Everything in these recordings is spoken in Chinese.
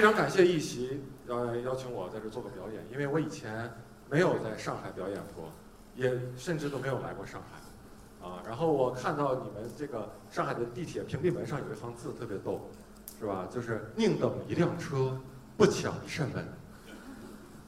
非常感谢一席呃邀请我在这做个表演，因为我以前没有在上海表演过，也甚至都没有来过上海，啊，然后我看到你们这个上海的地铁屏蔽门上有一行字特别逗，是吧？就是宁等一辆车，不抢一扇门。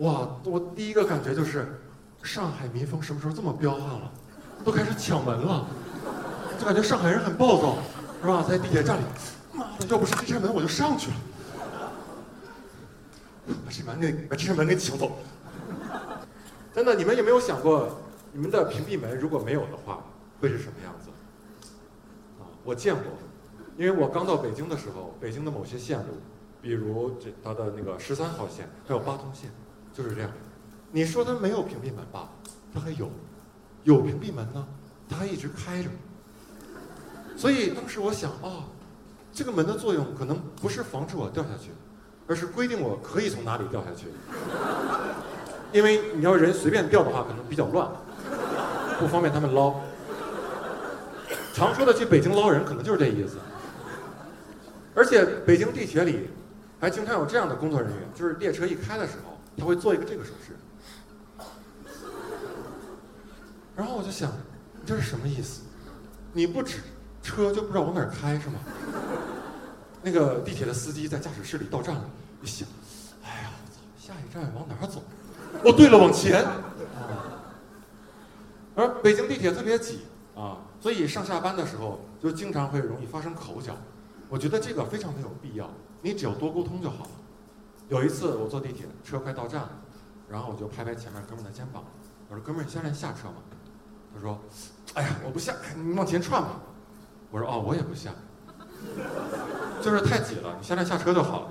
哇，我第一个感觉就是，上海民风什么时候这么彪悍了？都开始抢门了，就感觉上海人很暴躁，是吧？在地铁站里，妈的，要不是这扇门我就上去了。把这门给把这扇门给抢走。真的，你们有没有想过，你们的屏蔽门如果没有的话，会是什么样子？啊，我见过，因为我刚到北京的时候，北京的某些线路，比如这它的那个十三号线，还有八通线，就是这样。你说它没有屏蔽门吧，它还有；有屏蔽门呢，它还一直开着。所以当时我想，哦，这个门的作用可能不是防止我掉下去，而是规定我可以从哪里掉下去。因为你要人随便掉的话，可能比较乱，不方便他们捞。常说的去北京捞人，可能就是这意思。而且北京地铁里还经常有这样的工作人员，就是列车一开的时候，他会做一个这个手势。然后我就想，你这是什么意思？你不指车就不知道往哪儿开是吗？那个地铁的司机在驾驶室里到站了，一想，哎呀，我操，下一站往哪儿走？哦，对了，往前。而北京地铁特别挤啊，所以上下班的时候就经常会容易发生口角。我觉得这个非常没有必要，你只要多沟通就好了。有一次我坐地铁，车快到站了，然后我就拍拍前面哥们儿的肩膀，我说：“哥们儿，你现在下车吗？”他说：“哎呀，我不下，你往前串吧。”我说：“哦，我也不下，就是太挤了，你现在下车就好了。”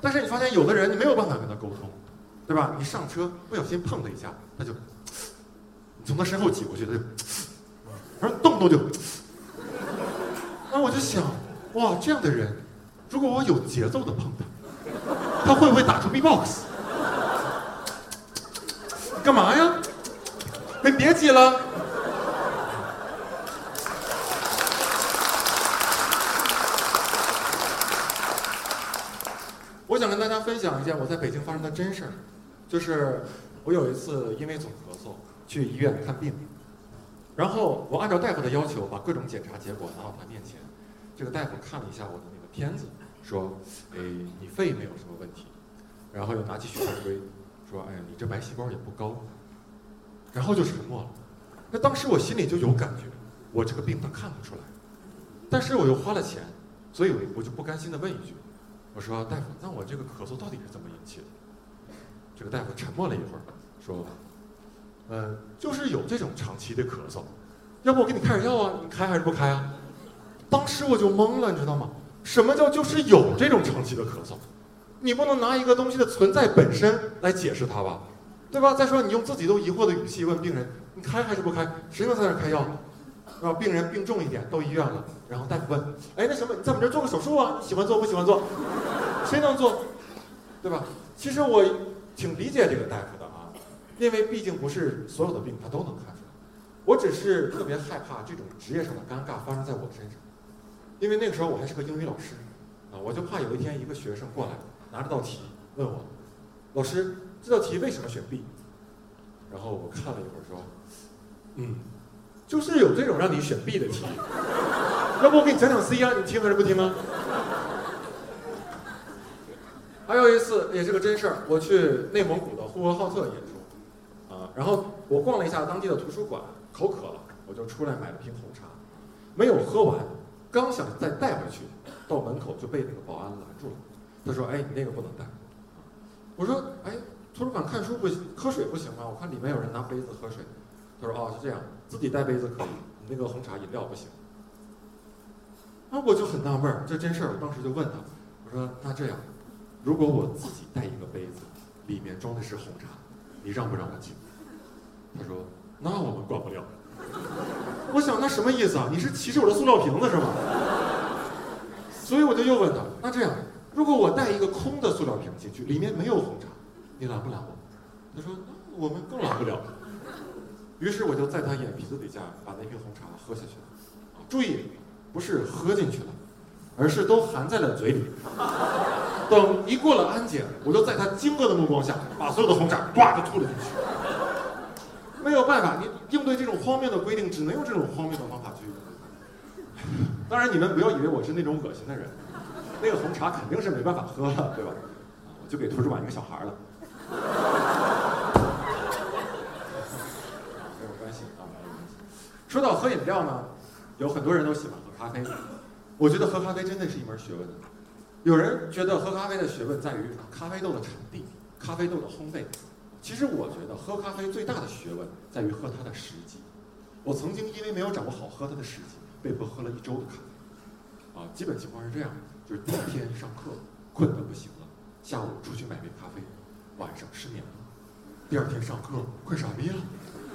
但是你发现有的人你没有办法跟他沟通，对吧？你上车不小心碰他一下，他就，你从他身后挤过去，他就，然后动不动就，那我就想，哇，这样的人，如果我有节奏的碰他，他会不会打出 B-box？干嘛呀？哎，别挤了。我讲一件我在北京发生的真事儿，就是我有一次因为总咳嗽去医院看病，然后我按照大夫的要求把各种检查结果拿到他面前，这个大夫看了一下我的那个片子，说：“哎，你肺没有什么问题。”然后又拿起血常规，说：“哎呀，你这白细胞也不高。”然后就沉默了。那当时我心里就有感觉，我这个病他看不出来，但是我又花了钱，所以我我就不甘心的问一句。我说大夫，那我这个咳嗽到底是怎么引起的？这个大夫沉默了一会儿，说：“呃，就是有这种长期的咳嗽，要不我给你开点药啊？你开还是不开啊？”当时我就懵了，你知道吗？什么叫就是有这种长期的咳嗽？你不能拿一个东西的存在本身来解释它吧，对吧？再说你用自己都疑惑的语气问病人：“你开还是不开？谁能在那开药？”然后病人病重一点，到医院了，然后大夫问：“哎，那什么，你在我们这儿做个手术啊？喜欢做不喜欢做？谁能做？对吧？”其实我挺理解这个大夫的啊，因为毕竟不是所有的病他都能看出来。我只是特别害怕这种职业上的尴尬发生在我身上，因为那个时候我还是个英语老师啊，我就怕有一天一个学生过来拿着道题问我：“老师，这道题为什么选 B？” 然后我看了一会儿说：“嗯。”就是有这种让你选 B 的题，要不我给你讲讲 C 啊？你听还是不听啊？还有一次也是个真事儿，我去内蒙古的呼和浩特演出，啊，然后我逛了一下当地的图书馆，口渴了，我就出来买了瓶红茶，没有喝完，刚想再带回去，到门口就被那个保安拦住了。他说：“哎，你那个不能带。”我说：“哎，图书馆看书不行，喝水不行吗？我看里面有人拿杯子喝水。”他说：“哦，是这样。”自己带杯子可以，你那个红茶饮料不行。啊，我就很纳闷儿，这真事儿，我当时就问他，我说：“那这样，如果我自己带一个杯子，里面装的是红茶，你让不让我进？”他说：“那我们管不了。”我想那什么意思啊？你是歧视我的塑料瓶子是吗？所以我就又问他，那这样，如果我带一个空的塑料瓶进去，里面没有红茶，你拦不拦我？他说：“那我们更拦不了。”于是我就在他眼皮子底下把那瓶红茶喝下去了，注意，不是喝进去了，而是都含在了嘴里。等一过了安检，我就在他惊愕的目光下，把所有的红茶呱就吐了进去。没有办法，你应对这种荒谬的规定，只能用这种荒谬的方法去。当然，你们不要以为我是那种恶心的人，那个红茶肯定是没办法喝了，对吧？我就给图书馆一个小孩了。没有关系啊，没有关系。说到喝饮料呢，有很多人都喜欢喝咖啡，我觉得喝咖啡真的是一门学问。有人觉得喝咖啡的学问在于咖啡豆的产地、咖啡豆的烘焙。其实我觉得喝咖啡最大的学问在于喝它的时机。我曾经因为没有掌握好喝它的时机，被迫喝了一周的咖啡。啊，基本情况是这样：就是第一天上课困得不行了，下午出去买杯咖啡，晚上失眠了；第二天上课困傻逼了，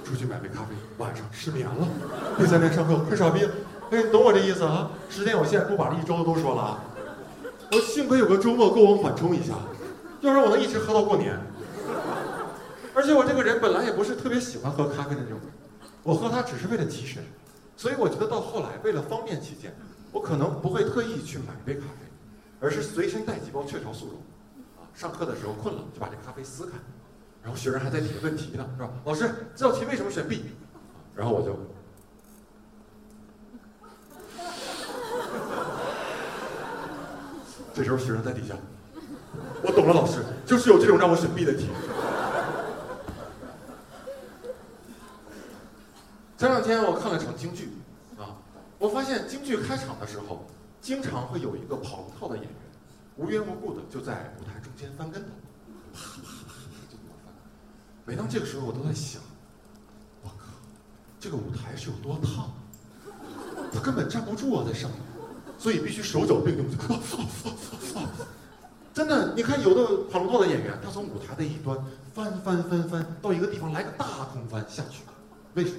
出去买杯咖啡，晚上失眠了；第三天上课快傻逼。哎，你懂我这意思啊？时间有限，不把这一周的都说了啊。我幸亏有个周末够我缓冲一下，要不然我能一直喝到过年。而且我这个人本来也不是特别喜欢喝咖啡的那种，我喝它只是为了提神，所以我觉得到后来为了方便起见，我可能不会特意去买一杯咖啡，而是随身带几包雀巢速溶。啊，上课的时候困了就把这咖啡撕开，然后学生还在提问题呢，是吧？老师这道题为什么选 B？然后我就。这时候学生在底下，我懂了，老师就是有这种让我选 B 的题。前两天我看了场京剧，啊，我发现京剧开场的时候，经常会有一个跑龙套的演员，无缘无故的就在舞台中间翻跟头，啪啪啪。每当这个时候，我都在想，我靠，这个舞台是有多烫，他根本站不住啊，在上面。所以必须手脚并用，真的，你看有的跑龙套的演员，他从舞台的一端翻翻翻翻到一个地方来个大空翻下去，为什么？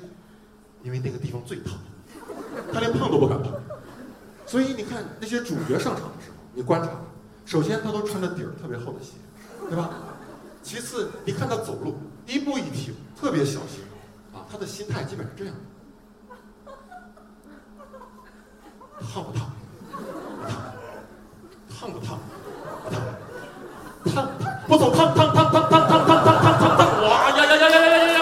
因为那个地方最烫，他连碰都不敢碰。所以你看那些主角上场的时候，你观察，首先他都穿着底儿特别厚的鞋，对吧？其次你看他走路一步一停，特别小心，啊，他的心态基本是这样，烫不烫？烫不烫？烫烫不走，烫烫不烫烫烫烫烫烫烫烫！哇呀呀呀呀呀呀呀！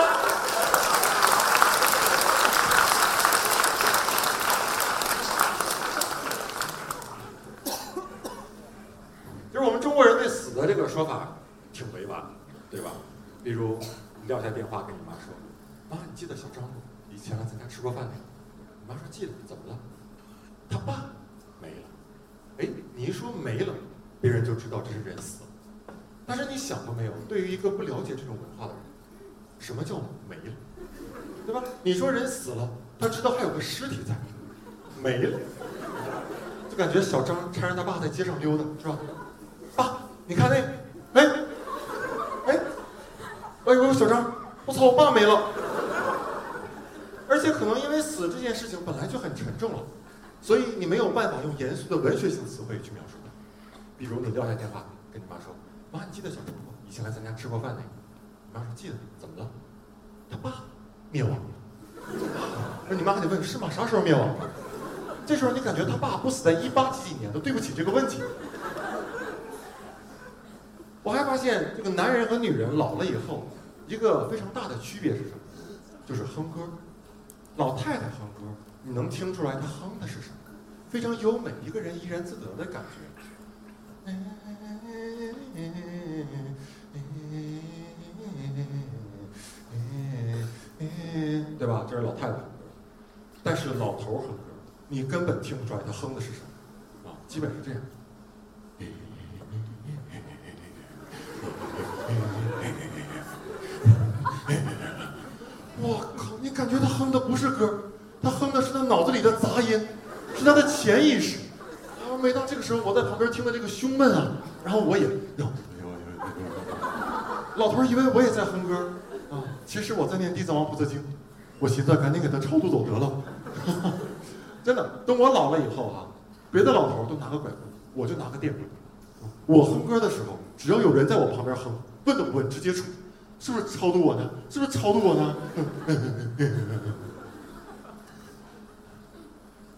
就是我们中国人对死的这个说法挺委婉的，对吧？比如你撂下电话跟你妈说：“妈，你记得小张？以前来咱家吃过饭的。”我妈说：“记得。”怎么了？他爸没了。哎，你一说没了，别人就知道这是人死了。但是你想过没有？对于一个不了解这种文化的人，什么叫没了？对吧？你说人死了，他知道还有个尸体在，没了，就感觉小张搀着他爸在街上溜达，是吧？爸，你看那，哎，哎，哎呦，小张，我操，我爸没了。死这件事情本来就很沉重了。所以你没有办法用严肃的文学性词汇去描述它，比如你撂下电话跟你妈说：“妈，你记得小时候吗？以前来咱家吃过饭那个。”你妈说：“记得。”怎么了？他爸灭亡了。那你妈还得问：“是吗？啥时候灭亡的？”这时候你感觉他爸不死在一八几几年都对不起这个问题。我还发现这个男人和女人老了以后，一个非常大的区别是什么？就是哼歌。老太太哼歌。你能听出来她哼的是什么？非常优美，一个人怡然自得的感觉，对吧？这是老太太哼歌，但是老头哼歌，你根本听不出来他哼的是什么，啊，基本是这样。我靠，你感觉他哼的不是歌？他哼的是他脑子里的杂音，是他的潜意识。啊，每当这个时候，我在旁边听的这个胸闷啊，然后我也，老头以为我也在哼歌，啊，其实我在念《地藏王菩萨经》，我寻思赶紧给他超度走得了。真的，等我老了以后啊，别的老头都拿个拐棍，我就拿个电棍。我哼歌的时候，只要有人在我旁边哼，问都不问，直接出，是不是超度我呢？是不是超度我呢？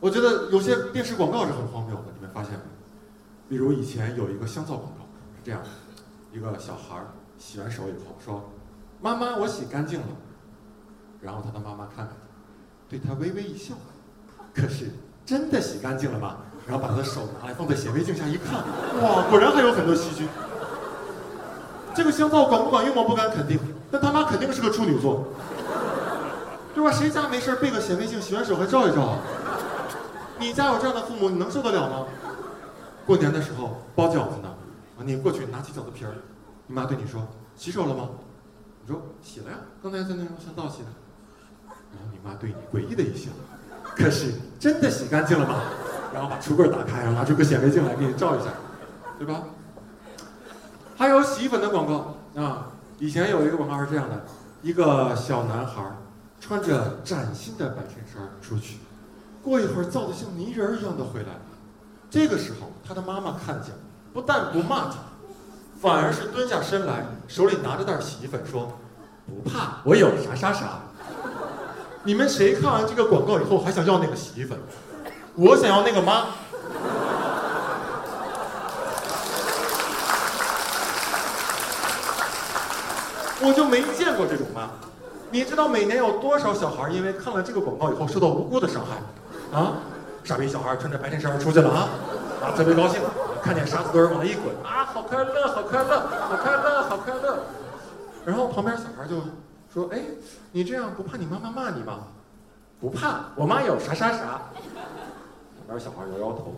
我觉得有些电视广告是很荒谬的，你们发现没？比如以前有一个香皂广告是这样的：一个小孩洗完手以后说：“妈妈，我洗干净了。”然后他的妈妈看看他，对他微微一笑。可是真的洗干净了吗？然后把他的手拿来放在显微镜下一看，哇，果然还有很多细菌。这个香皂管不管用我？不敢肯定，但他妈肯定是个处女座，对吧？谁家没事备个显微镜，洗完手还照一照？你家有这样的父母，你能受得了吗？过年的时候包饺子呢，啊，你过去拿起饺子皮儿，你妈对你说：“洗手了吗？”你说：“洗了呀，刚才在那用香皂洗的。”然后你妈对你诡异的一笑：“可是真的洗干净了吗？”然后把橱柜打开，然后拿出个显微镜来给你照一下，对吧？还有洗衣粉的广告啊！以前有一个广告是这样的：一个小男孩穿着崭新的白衬衫出去，过一会儿造的像泥人一样的回来。这个时候，他的妈妈看见，不但不骂他，反而是蹲下身来，手里拿着袋洗衣粉说：“不怕，我有啥啥啥。”你们谁看完这个广告以后还想要那个洗衣粉？我想要那个妈。我就没见过这种妈，你知道每年有多少小孩因为看了这个广告以后受到无辜的伤害？啊，傻逼小孩穿着白衬衫出去了啊，啊特别高兴，看见沙子堆往那一滚啊，好快乐，好快乐，好快乐，好快乐。然后旁边小孩就说：“哎，你这样不怕你妈妈骂你吗？”不怕，我妈有啥啥啥。旁边小孩摇摇头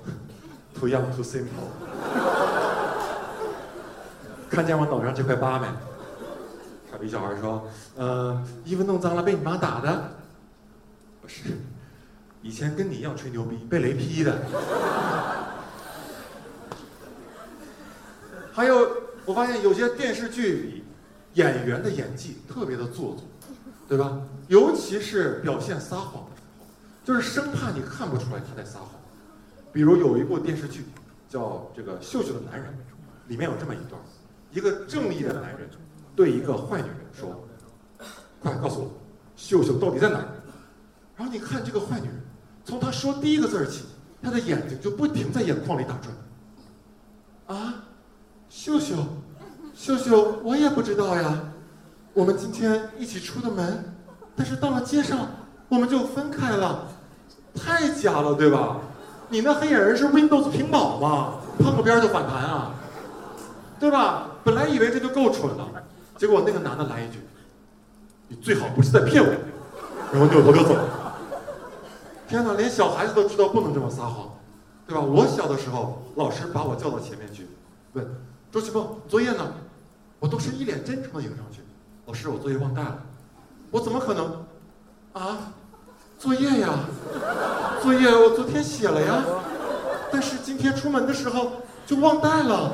，too young too simple。看见我脑上这块疤没？傻逼小孩说：“呃，衣服弄脏了被你妈打的，不是，以前跟你一样吹牛逼被雷劈的。”还有，我发现有些电视剧里演员的演技特别的做作，对吧？尤其是表现撒谎的时候，就是生怕你看不出来他在撒谎。比如有一部电视剧叫《这个秀秀的男人》，里面有这么一段：一个正义的男人。对一个坏女人说：“快告诉我，秀秀到底在哪儿？”然后你看这个坏女人，从他说第一个字儿起，他的眼睛就不停在眼眶里打转。啊，秀秀，秀秀，我也不知道呀。我们今天一起出的门，但是到了街上，我们就分开了。太假了，对吧？你那黑眼仁是 Windows 屏保吗？碰个边就反弹啊，对吧？本来以为这就够蠢了。结果那个男的来一句：“你最好不是在骗我。”然后扭头就走。天哪，连小孩子都知道不能这么撒谎，对吧？我小的时候，老师把我叫到前面去，问：“周奇峰，作业呢？”我都是一脸真诚的迎上去：“老师，我作业忘带了。”我怎么可能？啊？作业呀？作业我昨天写了呀，但是今天出门的时候就忘带了。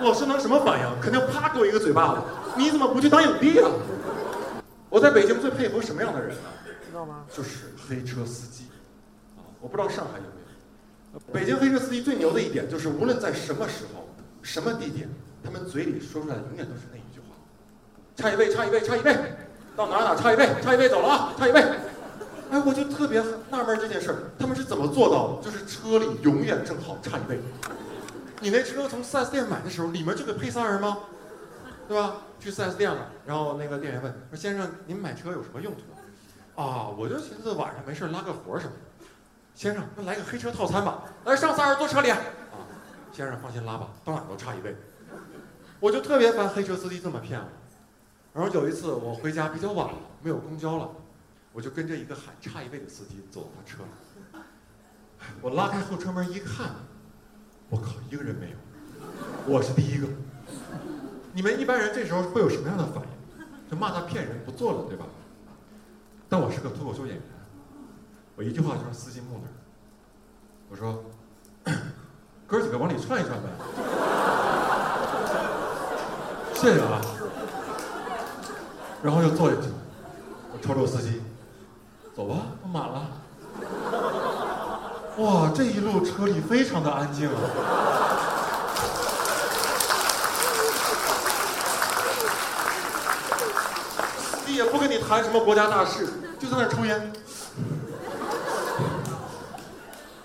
老师能什么反应？肯定啪给我一个嘴巴子。你怎么不去当影帝啊？我在北京最佩服什么样的人呢？知道吗？就是黑车司机，啊，我不知道上海有没有。北京黑车司机最牛的一点就是，无论在什么时候、什么地点，他们嘴里说出来的永远都是那一句话：差一位，差一位，差一位，到哪哪差一位，差一位走了啊，差一位。哎，我就特别纳闷这件事儿，他们是怎么做到的？就是车里永远正好差一位。你那车从 4S 店买的时候，里面就得配仨人吗？对吧？去 4S 店了，然后那个店员问说：“先生，您买车有什么用途？”啊，我就寻思晚上没事拉个活什么的。先生，那来个黑车套餐吧，来上仨人坐车里。啊，先生放心拉吧，到哪都差一位。我就特别烦黑车司机这么骗我。然后有一次我回家比较晚了，没有公交了，我就跟着一个喊差一位的司机走到他车。我拉开后车门一看，我靠，一个人没有，我是第一个。你们一般人这时候会有什么样的反应？就骂他骗人，不做了，对吧？但我是个脱口秀演员，我一句话就是司机木那。我说：“哥几个往里串一串呗。”谢谢啊。然后又坐下去了，我瞅瞅司机，走吧，都满了。哇，这一路车里非常的安静啊。也不跟你谈什么国家大事，就在那抽烟。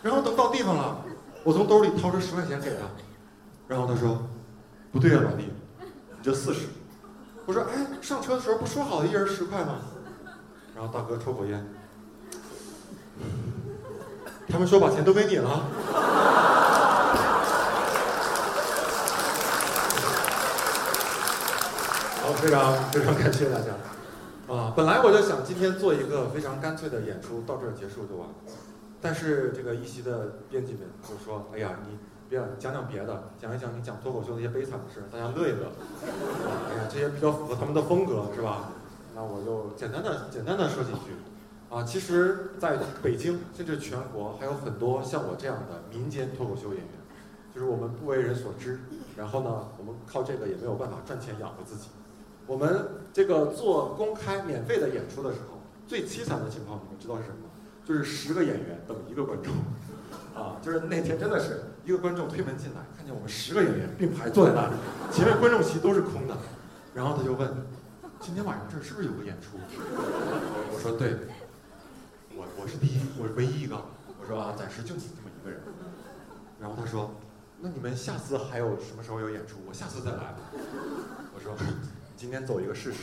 然后等到地方了，我从兜里掏出十块钱给他，然后他说：“不对啊，老弟，你这四十。”我说：“哎，上车的时候不说好一人十块吗？”然后大哥抽口烟，他们说把钱都给你了。好，非常非常感谢大家。啊，本来我就想今天做一个非常干脆的演出，到这儿结束就完了。但是这个一席的编辑们就说：“哎呀，你别讲讲别的，讲一讲你讲脱口秀那些悲惨的事，大家乐一乐。哎呀，这些比较符合他们的风格，是吧？那我就简单的简单的说几句。啊，其实在北京甚至全国还有很多像我这样的民间脱口秀演员，就是我们不为人所知，然后呢，我们靠这个也没有办法赚钱养活自己。我们这个做公开免费的演出的时候，最凄惨的情况你们知道是什么？就是十个演员等一个观众，啊，就是那天真的是一个观众推门进来，看见我们十个演员并排坐在那里，前面观众席都是空的，然后他就问：“今天晚上这是不是有个演出？” 我说：“对，我我是第一，我是唯一一个。”我说：“啊，暂时就你这么一个人。”然后他说：“那你们下次还有什么时候有演出？我下次再来。”我说：“今天走一个试试。”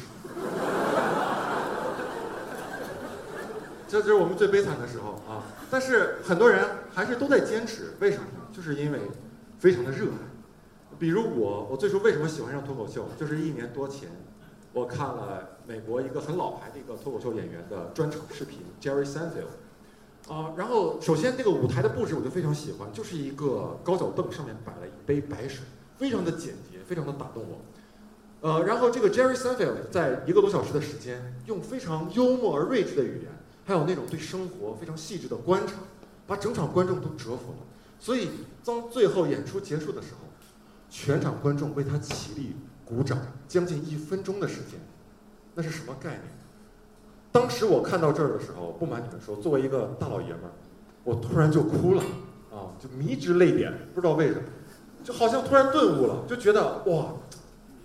这就是我们最悲惨的时候啊！但是很多人还是都在坚持，为什么呢？就是因为非常的热爱。比如我，我最初为什么喜欢上脱口秀？就是一年多前，我看了美国一个很老牌的一个脱口秀演员的专场视频，Jerry Seinfeld。啊，然后首先这个舞台的布置我就非常喜欢，就是一个高脚凳上面摆了一杯白水，非常的简洁，非常的打动我。呃，然后这个 Jerry Seinfeld 在一个多小时的时间，用非常幽默而睿智的语言。还有那种对生活非常细致的观察，把整场观众都折服了。所以当最后演出结束的时候，全场观众为他起立鼓掌，将近一分钟的时间，那是什么概念？当时我看到这儿的时候，不瞒你们说，作为一个大老爷们儿，我突然就哭了啊，就迷之泪点，不知道为什么，就好像突然顿悟了，就觉得哇，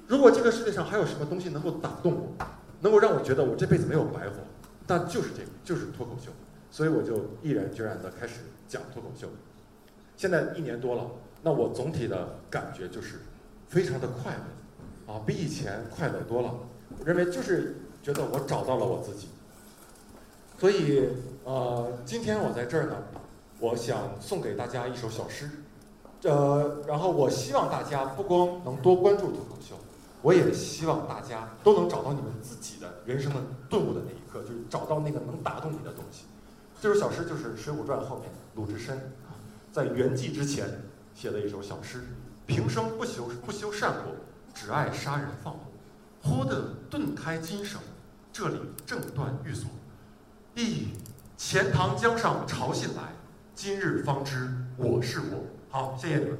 如果这个世界上还有什么东西能够打动我，能够让我觉得我这辈子没有白活。那就是这个，就是脱口秀，所以我就毅然决然的开始讲脱口秀。现在一年多了，那我总体的感觉就是非常的快乐，啊，比以前快乐多了。我认为就是觉得我找到了我自己。所以，呃，今天我在这儿呢，我想送给大家一首小诗，呃，然后我希望大家不光能多关注脱口秀。我也希望大家都能找到你们自己的人生的顿悟的那一刻，就是找到那个能打动你的东西。这首小诗就是《水浒传》后面鲁智深在圆寂之前写的一首小诗：平生不修不修善果，只爱杀人放火。忽得顿开金省，这里正断寓所。咦，钱塘江上潮信来，今日方知我是我。好，谢谢你们。